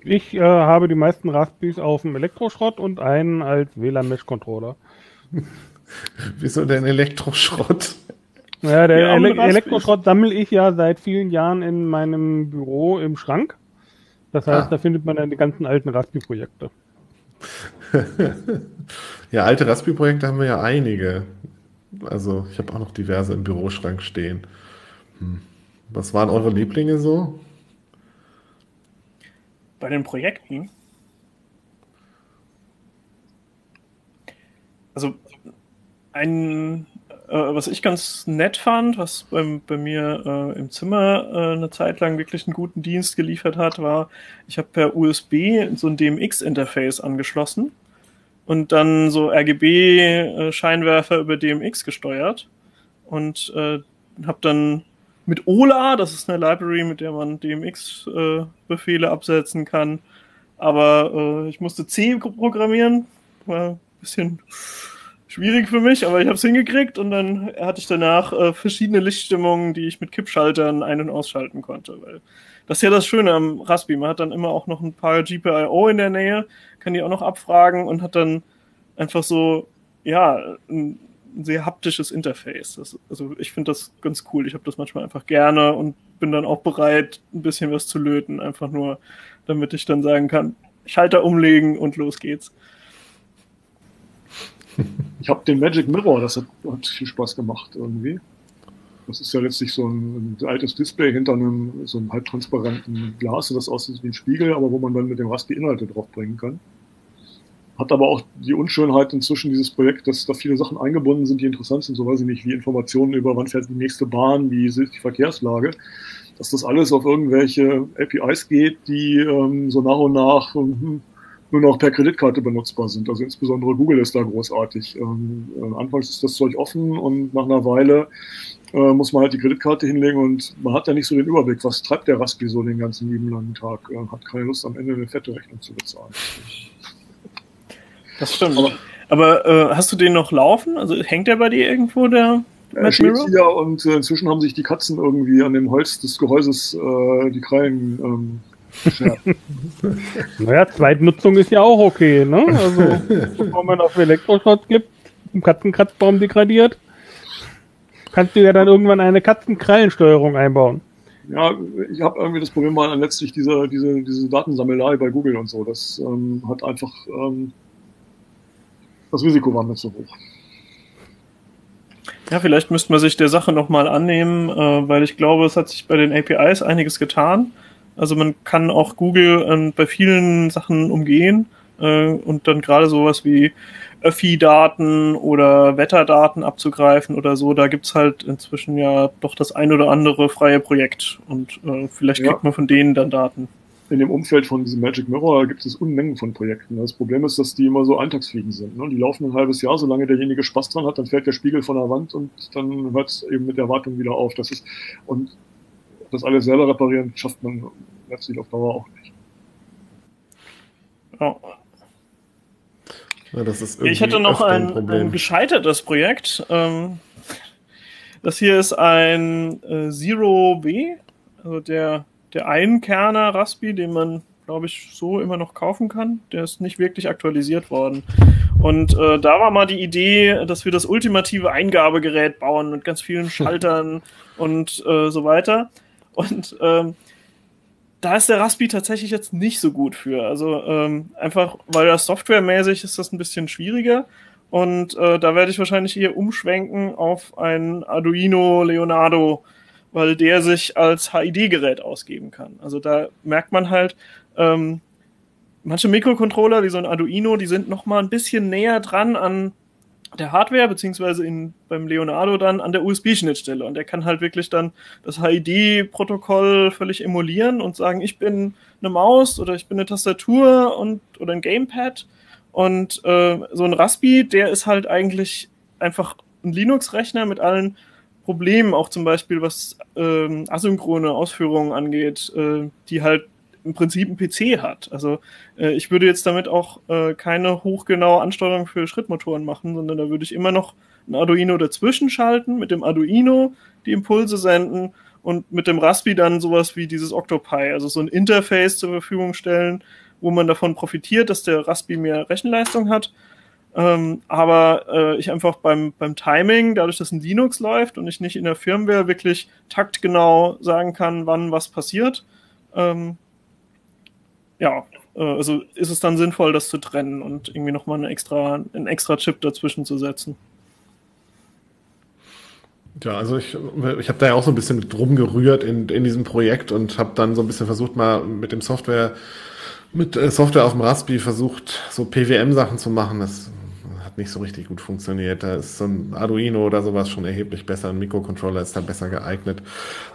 Speaker 5: Ich äh, habe die meisten Raspis auf dem Elektroschrott und einen als WLAN-Mesh-Controller. [LAUGHS]
Speaker 4: Wieso denn Elektroschrott?
Speaker 5: Ja, der Ele Elektroschrott sammle ich ja seit vielen Jahren in meinem Büro im Schrank. Das heißt, ah. da findet man dann die ganzen alten Raspi-Projekte. [LAUGHS]
Speaker 4: ja, alte Raspi-Projekte haben wir ja einige. Also ich habe auch noch diverse im Büroschrank stehen. Hm. Was waren eure Lieblinge so?
Speaker 1: Bei den Projekten? Also ein, äh, was ich ganz nett fand, was bei, bei mir äh, im Zimmer äh, eine Zeit lang wirklich einen guten Dienst geliefert hat, war, ich habe per USB so ein DMX-Interface angeschlossen und dann so RGB-Scheinwerfer über DMX gesteuert und äh, habe dann mit Ola, das ist eine Library, mit der man DMX-Befehle äh, absetzen kann. Aber äh, ich musste C programmieren, war ein bisschen schwierig für mich, aber ich habe es hingekriegt und dann hatte ich danach äh, verschiedene Lichtstimmungen, die ich mit Kippschaltern ein- und ausschalten konnte. Weil das ist ja das Schöne am Raspi. Man hat dann immer auch noch ein paar GPIO in der Nähe, kann die auch noch abfragen und hat dann einfach so, ja, ein ein sehr haptisches Interface. Das, also ich finde das ganz cool. Ich habe das manchmal einfach gerne und bin dann auch bereit, ein bisschen was zu löten, einfach nur, damit ich dann sagen kann, Schalter umlegen und los geht's.
Speaker 6: Ich habe den Magic Mirror, das hat, hat, viel Spaß gemacht irgendwie. Das ist ja letztlich so ein, ein altes Display hinter einem so einem halbtransparenten Glas, das aussieht wie ein Spiegel, aber wo man dann mit dem Raspi Inhalte draufbringen kann. Hat aber auch die Unschönheit inzwischen dieses Projekt, dass da viele Sachen eingebunden sind, die interessant sind, so weiß ich nicht, wie Informationen über wann fährt die nächste Bahn, wie ist die Verkehrslage, dass das alles auf irgendwelche APIs geht, die ähm, so nach und nach ähm, nur noch per Kreditkarte benutzbar sind. Also insbesondere Google ist da großartig. Ähm, äh, anfangs ist das Zeug offen und nach einer Weile äh, muss man halt die Kreditkarte hinlegen und man hat ja nicht so den Überblick, was treibt der Raspi so den ganzen lieben langen Tag. Äh, hat keine Lust am Ende eine fette Rechnung zu bezahlen.
Speaker 1: Das stimmt. Aber, aber äh, hast du den noch laufen? Also hängt der bei dir irgendwo, der
Speaker 6: er steht hier und äh, inzwischen haben sich die Katzen irgendwie an dem Holz des Gehäuses äh, die Krallen ähm, [LAUGHS]
Speaker 5: naja, Zweitnutzung ist ja auch okay, ne? Also, [LAUGHS] wenn man auf Elektroschrott gibt, im Katzenkratzbaum degradiert, kannst du ja dann irgendwann eine Katzenkrallensteuerung einbauen.
Speaker 6: Ja, ich habe irgendwie das Problem war letztlich diese, diese, diese Datensammelei bei Google und so. Das ähm, hat einfach ähm, das Risiko war mir zu hoch.
Speaker 1: Ja, vielleicht müsste man sich der Sache nochmal annehmen, äh, weil ich glaube, es hat sich bei den APIs einiges getan. Also man kann auch Google äh, bei vielen Sachen umgehen äh, und dann gerade sowas wie Öffi-Daten oder Wetterdaten abzugreifen oder so, da gibt's halt inzwischen ja doch das ein oder andere freie Projekt und äh, vielleicht ja. kriegt man von denen dann Daten
Speaker 6: in dem Umfeld von diesem Magic Mirror gibt es Unmengen von Projekten. Das Problem ist, dass die immer so Eintagsfliegen sind. Ne? Die laufen ein halbes Jahr, solange derjenige Spaß dran hat, dann fällt der Spiegel von der Wand und dann hört es eben mit der Wartung wieder auf. Das ist, und das alles selber reparieren schafft man letztlich auf Dauer auch nicht.
Speaker 1: Ja. Ja, ich hätte noch ein, ein, ein, gescheitertes Projekt. Ähm, das hier ist ein äh, Zero B, also der der Einkerner Raspi, den man, glaube ich, so immer noch kaufen kann. Der ist nicht wirklich aktualisiert worden. Und äh, da war mal die Idee, dass wir das ultimative Eingabegerät bauen mit ganz vielen [LAUGHS] Schaltern und äh, so weiter. Und ähm, da ist der Raspi tatsächlich jetzt nicht so gut für. Also ähm, einfach, weil das softwaremäßig ist das ein bisschen schwieriger. Und äh, da werde ich wahrscheinlich eher umschwenken auf ein Arduino Leonardo weil der sich als HID-Gerät ausgeben kann. Also da merkt man halt, ähm, manche Mikrocontroller, wie so ein Arduino, die sind noch mal ein bisschen näher dran an der Hardware, beziehungsweise in, beim Leonardo dann an der USB-Schnittstelle. Und der kann halt wirklich dann das HID-Protokoll völlig emulieren und sagen, ich bin eine Maus oder ich bin eine Tastatur und oder ein Gamepad. Und äh, so ein Raspi, der ist halt eigentlich einfach ein Linux-Rechner mit allen Problemen, auch zum Beispiel was ähm, asynchrone Ausführungen angeht, äh, die halt im Prinzip ein PC hat. Also äh, ich würde jetzt damit auch äh, keine hochgenaue Ansteuerung für Schrittmotoren machen, sondern da würde ich immer noch ein Arduino dazwischen schalten, mit dem Arduino die Impulse senden und mit dem Raspi dann sowas wie dieses Octopi, also so ein Interface zur Verfügung stellen, wo man davon profitiert, dass der Raspi mehr Rechenleistung hat. Ähm, aber äh, ich einfach beim, beim Timing, dadurch, dass ein Linux läuft und ich nicht in der Firmware wirklich taktgenau sagen kann, wann was passiert, ähm, ja, äh, also ist es dann sinnvoll, das zu trennen und irgendwie nochmal eine extra, einen extra Chip dazwischen zu setzen.
Speaker 4: Ja, also ich, ich habe da ja auch so ein bisschen mit rumgerührt in, in diesem Projekt und habe dann so ein bisschen versucht, mal mit dem Software, mit äh, Software auf dem Raspi versucht, so PWM-Sachen zu machen. Das hat nicht so richtig gut funktioniert. Da ist so ein Arduino oder sowas schon erheblich besser. Ein Mikrocontroller ist da besser geeignet.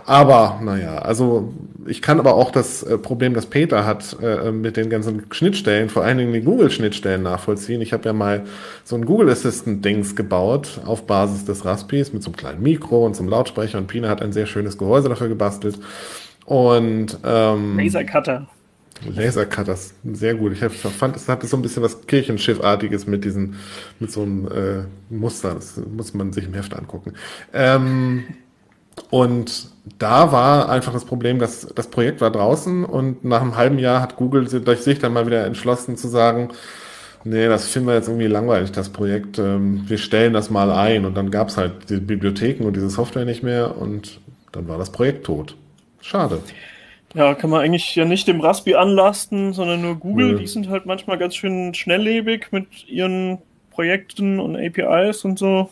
Speaker 4: Aber naja, also ich kann aber auch das äh, Problem, das Peter hat äh, mit den ganzen Schnittstellen, vor allen Dingen die Google-Schnittstellen nachvollziehen. Ich habe ja mal so ein Google Assistant-Dings gebaut auf Basis des Raspis mit so einem kleinen Mikro und so einem Lautsprecher und Pina hat ein sehr schönes Gehäuse dafür gebastelt. Und ähm,
Speaker 1: Lasercutter.
Speaker 4: Lasercutters, sehr gut. Ich fand, es hatte so ein bisschen was Kirchenschiffartiges mit diesen, mit so einem äh, Muster. Das muss man sich im Heft angucken. Ähm, und da war einfach das Problem, dass das Projekt war draußen und nach einem halben Jahr hat Google durch sich dann mal wieder entschlossen zu sagen, nee, das finden wir jetzt irgendwie langweilig, das Projekt. Ähm, wir stellen das mal ein und dann gab es halt die Bibliotheken und diese Software nicht mehr und dann war das Projekt tot. Schade.
Speaker 1: Ja, kann man eigentlich ja nicht dem Raspi anlasten, sondern nur Google. Mhm. Die sind halt manchmal ganz schön schnelllebig mit ihren Projekten und APIs und so.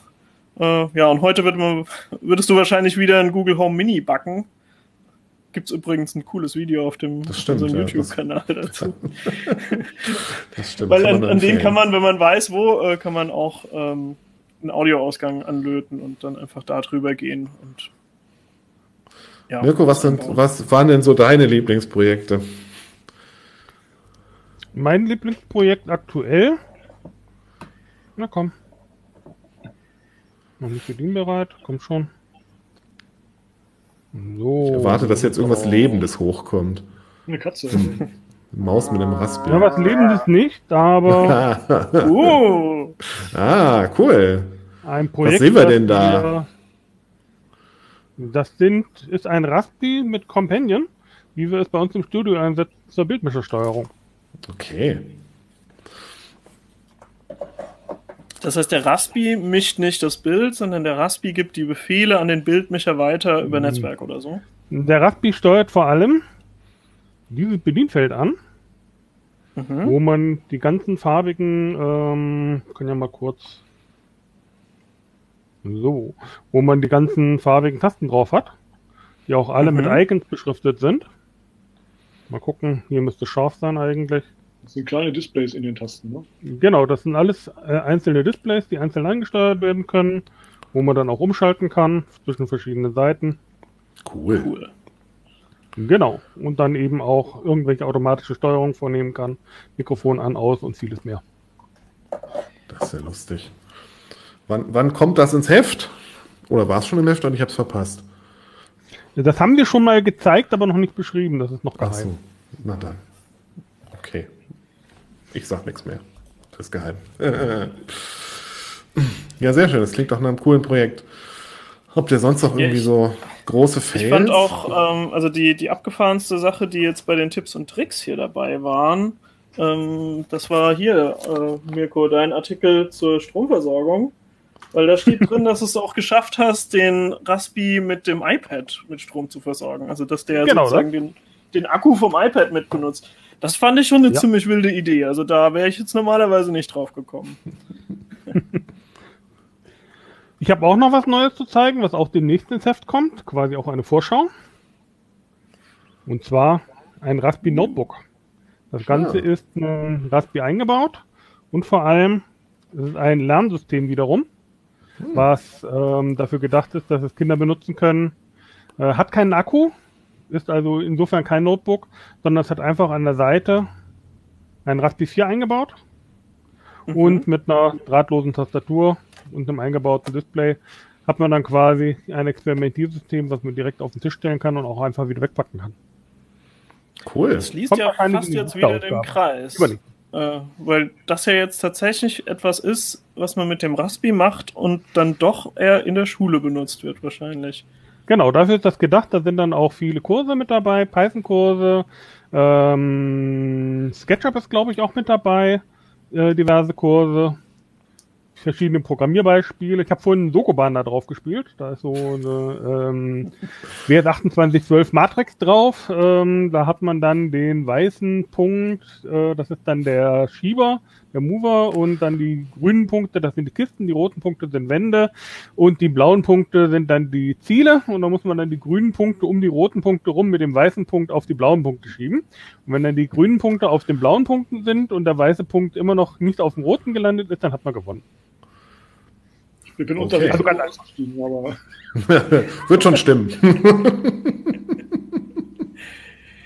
Speaker 1: Äh, ja, und heute wird man, würdest du wahrscheinlich wieder ein Google Home Mini backen. Gibt es übrigens ein cooles Video auf dem
Speaker 4: stimmt,
Speaker 1: unserem
Speaker 4: ja,
Speaker 1: YouTube-Kanal [LAUGHS] dazu. [LAUGHS]
Speaker 4: das stimmt.
Speaker 1: Weil an, an den kann man, wenn man weiß, wo, äh, kann man auch ähm, einen Audioausgang anlöten und dann einfach da drüber gehen und
Speaker 4: ja, Mirko, was, sind, was waren denn so deine Lieblingsprojekte?
Speaker 5: Mein Lieblingsprojekt aktuell? Na komm. Noch nicht bedienbereit, komm schon.
Speaker 4: So. Ich erwarte, dass jetzt irgendwas Lebendes hochkommt.
Speaker 6: Eine Katze.
Speaker 4: Eine Maus mit einem Raspberry.
Speaker 5: Ja, was Lebendes nicht, aber. [LAUGHS]
Speaker 4: uh. Ah, cool.
Speaker 5: Ein Projekt,
Speaker 4: was sehen wir denn da?
Speaker 5: Das sind, ist ein Raspi mit Companion, wie wir es bei uns im Studio einsetzen zur Bildmischersteuerung.
Speaker 4: Okay.
Speaker 1: Das heißt, der Raspi mischt nicht das Bild, sondern der Raspi gibt die Befehle an den Bildmischer weiter über mhm. Netzwerk oder so.
Speaker 5: Der Raspi steuert vor allem dieses Bedienfeld an, mhm. wo man die ganzen farbigen, ähm, kann ja mal kurz so, wo man die ganzen farbigen Tasten drauf hat, die auch alle mhm. mit Icons beschriftet sind. Mal gucken, hier müsste scharf sein eigentlich.
Speaker 6: Das sind kleine Displays in den Tasten, ne?
Speaker 5: Genau, das sind alles äh, einzelne Displays, die einzeln eingesteuert werden können, wo man dann auch umschalten kann zwischen verschiedenen Seiten.
Speaker 4: Cool. cool.
Speaker 5: Genau. Und dann eben auch irgendwelche automatische Steuerung vornehmen kann. Mikrofon an, aus und vieles mehr.
Speaker 4: Das ist ja lustig. Wann, wann kommt das ins Heft? Oder war es schon im Heft und ich habe es verpasst?
Speaker 5: Das haben wir schon mal gezeigt, aber noch nicht beschrieben. Das ist noch geheim. Ach so.
Speaker 4: Na dann. Okay. Ich sag nichts mehr. Das ist geheim. [LAUGHS] ja, sehr schön. Das klingt doch nach einem coolen Projekt. Habt ihr sonst noch irgendwie so große Fails?
Speaker 1: Ich fand auch, ähm, also die, die abgefahrenste Sache, die jetzt bei den Tipps und Tricks hier dabei waren, ähm, das war hier, äh, Mirko, dein Artikel zur Stromversorgung. Weil da steht drin, dass du es auch geschafft hast, den Raspi mit dem iPad mit Strom zu versorgen. Also, dass der genau, sozusagen den, den, Akku vom iPad mit benutzt. Das fand ich schon eine ja. ziemlich wilde Idee. Also, da wäre ich jetzt normalerweise nicht drauf gekommen. [LAUGHS]
Speaker 5: Ich habe auch noch was Neues zu zeigen, was auch demnächst ins Heft kommt, quasi auch eine Vorschau. Und zwar ein Raspi Notebook. Das Ganze
Speaker 4: Ah.
Speaker 5: ist ein Raspi eingebaut und vor allem es ist ein Lernsystem wiederum, was ähm, dafür gedacht ist, dass es Kinder benutzen können. Äh, hat keinen Akku, ist also insofern kein Notebook, sondern es hat einfach an der Seite ein Raspi 4 eingebaut und mit einer drahtlosen Tastatur und einem eingebauten Display hat man dann quasi ein Experimentiersystem, was man direkt auf den Tisch stellen kann und auch einfach wieder wegpacken kann.
Speaker 4: Cool.
Speaker 1: Das schließt
Speaker 5: Kommt
Speaker 1: ja fast jetzt wieder den. Kreis.
Speaker 5: Überlegt.
Speaker 1: Äh, weil das ja jetzt tatsächlich etwas ist, was man mit dem Raspi macht und dann doch eher in der Schule benutzt wird wahrscheinlich.
Speaker 5: Genau, dafür ist das gedacht. Da sind dann auch viele Kurse mit dabei, Python-Kurse, ähm, SketchUp ist, glaube ich, auch mit dabei, äh, diverse Kurse, verschiedene Programmierbeispiele. Ich habe vorhin Sokoban da drauf gespielt. Da ist so eine ähm, WS2812 Matrix drauf. Ähm, da hat man dann den weißen Punkt, äh, das ist dann der Schieber, der Mover und dann die grünen Punkte, das sind die Kisten, die roten Punkte sind Wände und die blauen Punkte sind dann die Ziele und da muss man dann die grünen Punkte um die roten Punkte rum mit dem weißen Punkt auf die blauen Punkte schieben. Und wenn dann die grünen Punkte auf den blauen Punkten sind und der weiße Punkt immer noch nicht auf dem roten gelandet ist, dann hat man gewonnen.
Speaker 6: Ich bin
Speaker 4: Okay.
Speaker 6: unterwegs
Speaker 5: Also ganz
Speaker 6: ausgestiegen, [LAUGHS] aber
Speaker 4: Wird schon stimmen. [LAUGHS]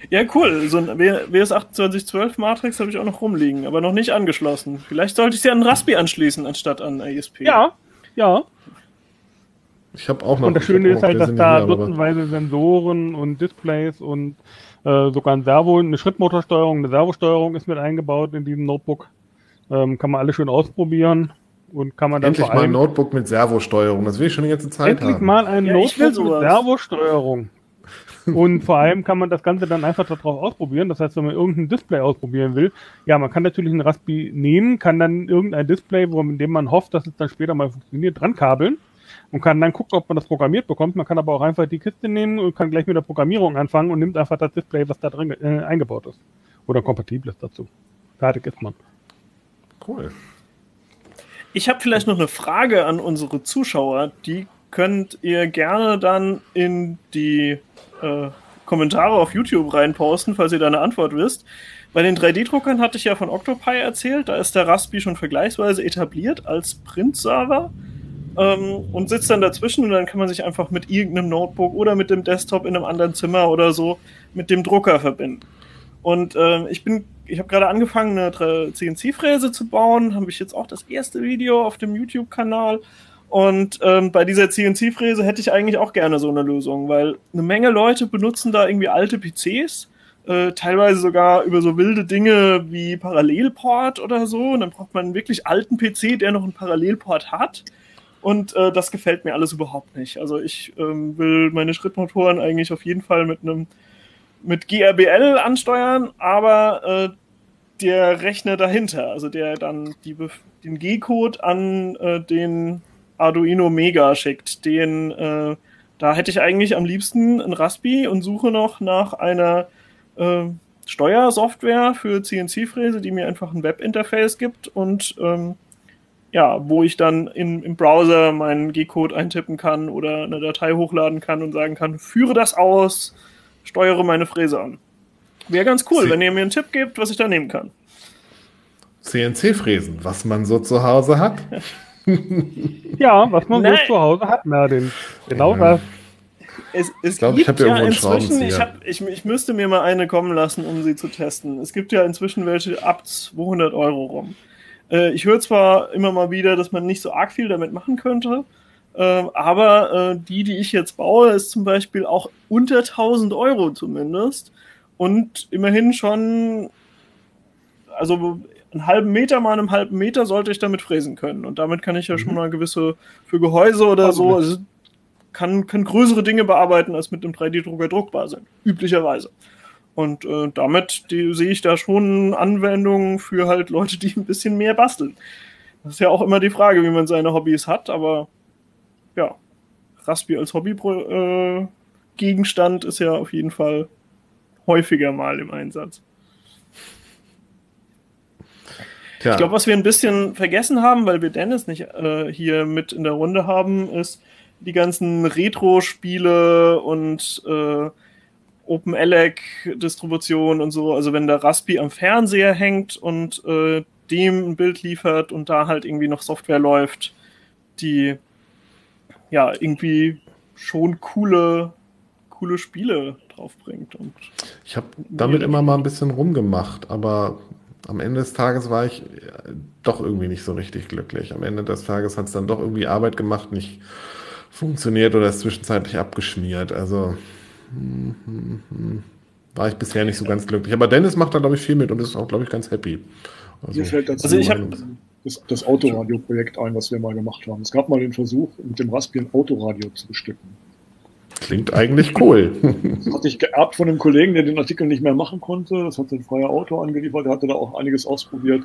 Speaker 1: Ja, cool. So ein W- WS2812 Matrix habe ich auch noch rumliegen, aber noch nicht angeschlossen. Vielleicht sollte ich sie an einen Raspi anschließen, anstatt an ISP.
Speaker 5: Ja, ja.
Speaker 4: Ich habe auch noch.
Speaker 5: Und das Schöne ist halt, dass da dutzendweise Sensoren und Displays und äh, sogar ein Servo, eine Schrittmotorsteuerung, eine Servosteuerung ist mit eingebaut in diesem Notebook. Ähm, kann man alles schön ausprobieren und kann man dann
Speaker 4: Endlich
Speaker 5: vor
Speaker 4: mal ein Notebook mit Servosteuerung. Das will ich schon die ganze Zeit
Speaker 5: endlich
Speaker 4: haben.
Speaker 5: mal ein
Speaker 1: Ja,
Speaker 5: Notebook mit. Servosteuerung. [LAUGHS] Und vor allem kann man das Ganze dann einfach darauf ausprobieren. Das heißt, wenn man irgendein Display ausprobieren will, ja, man kann natürlich ein Raspi nehmen, kann dann irgendein Display, wo, mit dem man hofft, dass es dann später mal funktioniert, dran kabeln und kann dann gucken, ob man das programmiert bekommt. Man kann aber auch einfach die Kiste nehmen und kann gleich mit der Programmierung anfangen und nimmt einfach das Display, was da drin äh, eingebaut ist. Oder kompatibel ist dazu. Fertig ist man.
Speaker 4: Cool.
Speaker 1: Ich habe vielleicht noch eine Frage an unsere Zuschauer. Die könnt ihr gerne dann in die äh, Kommentare auf YouTube reinposten, falls ihr da eine Antwort wisst. Bei den 3D-Druckern hatte ich ja von Octopi erzählt. Da ist der Raspi schon vergleichsweise etabliert als Print-Server ähm, und sitzt dann dazwischen und dann kann man sich einfach mit irgendeinem Notebook oder mit dem Desktop in einem anderen Zimmer oder so mit dem Drucker verbinden. Und ähm, ich bin, ich habe gerade angefangen, eine CNC-Fräse zu bauen. Habe ich jetzt auch das erste Video auf dem YouTube-Kanal. Und ähm, bei dieser CNC-Fräse hätte ich eigentlich auch gerne so eine Lösung, weil eine Menge Leute benutzen da irgendwie alte PCs, äh, teilweise sogar über so wilde Dinge wie Parallelport oder so. Und dann braucht man einen wirklich alten PC, der noch einen Parallelport hat. Und äh, das gefällt mir alles überhaupt nicht. Also ich ähm, will meine Schrittmotoren eigentlich auf jeden Fall mit einem mit GRBL ansteuern, aber äh, der Rechner dahinter, also der dann die, den G-Code an äh, den Arduino Mega schickt, den äh, da hätte ich eigentlich am liebsten ein Raspi und suche noch nach einer äh, Steuersoftware für CNC-Fräse, die mir einfach ein Webinterface gibt und ähm, ja, wo ich dann in, im Browser meinen G-Code eintippen kann oder eine Datei hochladen kann und sagen kann, führe das aus, steuere meine Fräse an. Wäre ganz cool,
Speaker 4: Sie-
Speaker 1: wenn ihr mir einen Tipp gebt, was ich da nehmen kann.
Speaker 4: CNC-Fräsen, was man so zu Hause hat. [LAUGHS]
Speaker 5: Ja, was man
Speaker 1: Nein.
Speaker 5: so zu Hause hat, Merlin. Genau
Speaker 4: Ja.
Speaker 5: das.
Speaker 1: Es, es
Speaker 4: ich
Speaker 1: gibt
Speaker 4: hab hier
Speaker 1: ja
Speaker 4: irgendwo einen
Speaker 1: inzwischen, ich, hab, ich, ich müsste mir mal eine kommen lassen, um sie zu testen. Es gibt ja inzwischen welche ab 200 Euro rum. Äh, ich höre zwar immer mal wieder, dass man nicht so arg viel damit machen könnte, äh, aber äh, die, die ich jetzt baue, ist zum Beispiel auch unter 1000 Euro zumindest und immerhin schon, also einen halben Meter mal einen halben Meter sollte ich damit fräsen können und damit kann ich ja schon mal gewisse für Gehäuse oder
Speaker 5: Also
Speaker 1: so, also kann, kann größere Dinge bearbeiten, als mit einem 3D-Drucker druckbar sind, üblicherweise. Und äh, damit die, sehe ich da schon Anwendungen für halt Leute, die ein bisschen mehr basteln. Das ist ja auch immer die Frage, wie man seine Hobbys hat, aber ja, Raspi als Hobby-Gegenstand äh, ist ja auf jeden Fall häufiger mal im Einsatz. Tja. Ich glaube, was wir ein bisschen vergessen haben, weil wir Dennis nicht äh, hier mit in der Runde haben, ist die ganzen Retro-Spiele und äh, OpenELEC-Distribution und so. Also wenn der Raspi am Fernseher hängt und äh, dem ein Bild liefert und da halt irgendwie noch Software läuft, die ja irgendwie schon coole, coole Spiele draufbringt. Und
Speaker 4: ich habe damit immer mal ein bisschen rumgemacht, aber am Ende des Tages war ich äh, doch irgendwie nicht so richtig glücklich. Am Ende des Tages hat es dann doch irgendwie Arbeit gemacht, nicht funktioniert oder ist zwischenzeitlich abgeschmiert. Also hm, hm, hm, war ich bisher nicht so ganz glücklich. Aber Dennis macht da, glaube ich, viel mit und ist auch, glaube ich, ganz happy.
Speaker 6: Also, Mir fällt dazu also ich habe das, das Autoradio-Projekt ein, was wir mal gemacht haben. Es gab mal den Versuch, mit dem Raspi ein Autoradio zu bestücken.
Speaker 4: Klingt eigentlich cool.
Speaker 6: Das hatte ich geerbt von einem Kollegen, der den Artikel nicht mehr machen konnte. Das hat ein freier Auto angeliefert. Der hatte da auch einiges ausprobiert.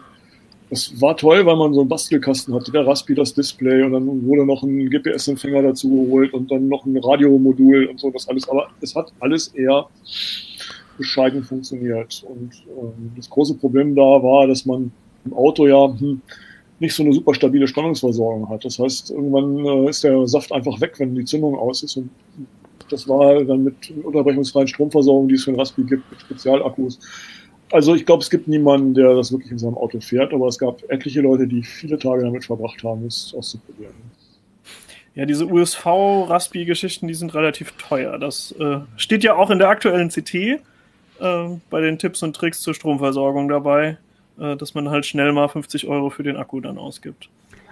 Speaker 6: Das war toll, weil man so einen Bastelkasten hatte, der Raspi, das Display und dann wurde noch ein GPS-Empfänger dazu geholt und dann noch ein Radiomodul und so, das alles. Aber es hat alles eher bescheiden funktioniert. Und ähm, das große Problem da war, dass man im Auto ja hm, nicht so eine super stabile Spannungsversorgung hat. Das heißt, irgendwann äh, ist der Saft einfach weg, wenn die Zündung aus ist. Und das war dann mit unterbrechungsfreien Stromversorgung, die es für ein Raspi gibt, mit Spezialakkus. Also ich glaube, es gibt niemanden, der das wirklich in seinem Auto fährt, aber es gab etliche Leute, die viele Tage damit verbracht haben, es auszuprobieren.
Speaker 1: Ja, diese USV-Raspi-Geschichten, die sind relativ teuer. Das äh, steht ja auch in der aktuellen CT äh, bei den Tipps und Tricks zur Stromversorgung dabei, äh, dass man halt schnell mal 50 Euro für den Akku dann ausgibt.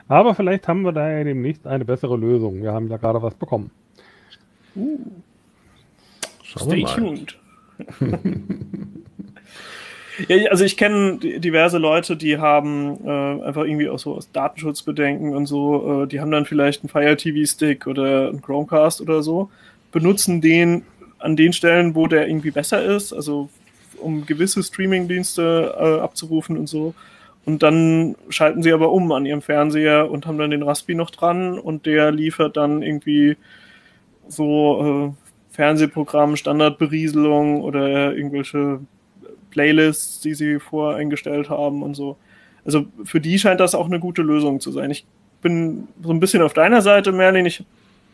Speaker 5: Aber vielleicht haben wir da ja demnächst eine bessere Lösung. Wir haben ja gerade was bekommen. Uh.
Speaker 1: Stay tuned. [LAUGHS] Ja, also ich kenne diverse Leute, die haben äh, einfach irgendwie auch so aus Datenschutzbedenken und so, äh, die haben dann vielleicht einen Fire TV Stick oder einen Chromecast oder so, benutzen den an den Stellen, wo der irgendwie besser ist, also um gewisse Streaming-Dienste äh, abzurufen und so. Und dann schalten sie aber um an ihrem Fernseher und haben dann den Raspi noch dran und der liefert dann irgendwie so äh, Fernsehprogramm, Standardberieselung oder irgendwelche Playlists, die sie voreingestellt haben und so. Also für die scheint das auch eine gute Lösung zu sein. Ich bin so ein bisschen auf deiner Seite, Merlin. Ich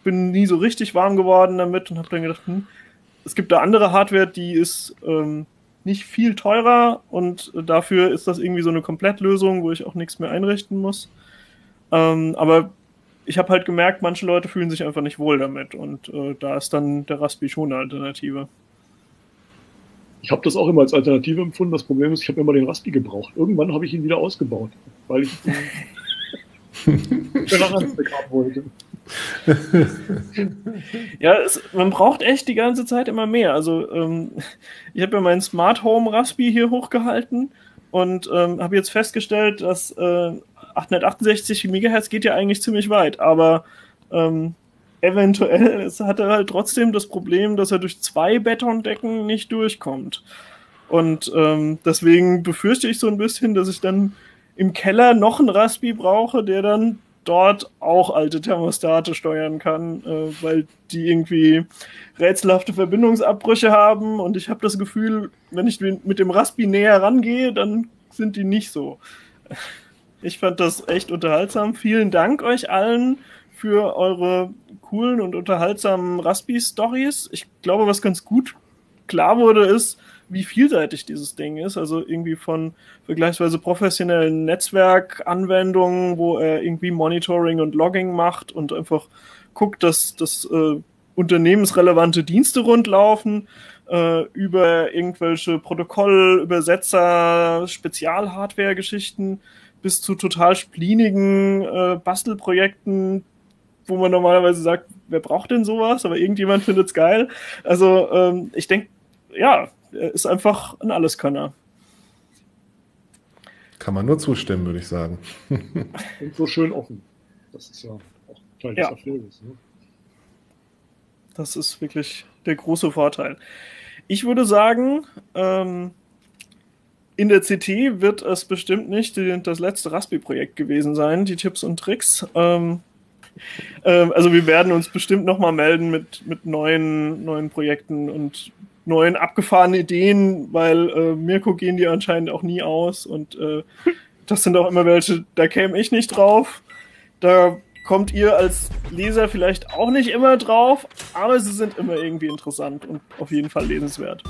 Speaker 1: bin nie so richtig warm geworden damit und habe dann gedacht, hm, es gibt da andere Hardware, die ist ähm, nicht viel teurer und dafür ist das irgendwie so eine Komplettlösung, wo ich auch nichts mehr einrichten muss. Ähm, aber ich habe halt gemerkt, manche Leute fühlen sich einfach nicht wohl damit und äh, da ist dann der Raspi schon eine Alternative.
Speaker 6: Ich habe das auch immer als Alternative empfunden. Das Problem ist, ich habe immer den Raspi gebraucht. Irgendwann habe ich ihn wieder ausgebaut, weil ich [LAUGHS] haben wollte. [LAUGHS]
Speaker 1: ja, es, man braucht echt die ganze Zeit immer mehr. Also ähm, ich habe ja meinen Smart Home Raspi hier hochgehalten und ähm, habe jetzt festgestellt, dass äh, 868 MHz geht ja eigentlich ziemlich weit, aber ähm, eventuell [LAUGHS] hat er halt trotzdem das Problem, dass er durch zwei Betondecken nicht durchkommt. Und ähm, deswegen befürchte ich so ein bisschen, dass ich dann im Keller noch einen Raspi brauche, der dann dort auch alte Thermostate steuern kann, äh, weil die irgendwie rätselhafte Verbindungsabbrüche haben und ich habe das Gefühl, wenn ich mit dem Raspi näher rangehe, dann sind die nicht so. Ich fand das echt unterhaltsam. Vielen Dank euch allen für eure coolen und unterhaltsamen Raspi-Stories. Ich glaube, was ganz gut klar wurde, ist, wie vielseitig dieses Ding ist. Also irgendwie von vergleichsweise professionellen Netzwerkanwendungen, wo er irgendwie Monitoring und Logging macht und einfach guckt, dass, dass äh, unternehmensrelevante Dienste rundlaufen, äh, über irgendwelche Protokoll, Übersetzer, Spezialhardware-Geschichten bis zu total splinigen äh, Bastelprojekten, wo man normalerweise sagt, wer braucht denn sowas? Aber irgendjemand findet es geil. Also ähm, ich denke, ja, er ist einfach ein Alleskönner.
Speaker 4: Kann man nur zustimmen, würde ich sagen. [LAUGHS]
Speaker 6: Und so schön offen. Das ist ja auch Teil des ja. Erfolges. Ne?
Speaker 1: Das ist wirklich der große Vorteil. Ich würde sagen, ähm, in der CT wird es bestimmt nicht die, das letzte Raspi-Projekt gewesen sein, die Tipps und Tricks. Ähm, ähm, also wir werden uns bestimmt nochmal melden mit, mit neuen, neuen Projekten und neuen abgefahrenen Ideen, weil äh, Mirko gehen die anscheinend auch nie aus und äh, [LAUGHS] das sind auch immer welche, da käme ich nicht drauf. Da kommt ihr als Leser vielleicht auch nicht immer drauf, aber sie sind immer irgendwie interessant und auf jeden Fall lesenswert.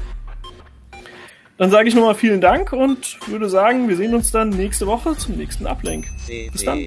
Speaker 1: Dann sage ich nochmal vielen Dank und würde sagen, wir sehen uns dann nächste Woche zum nächsten Uplink. Bis dann.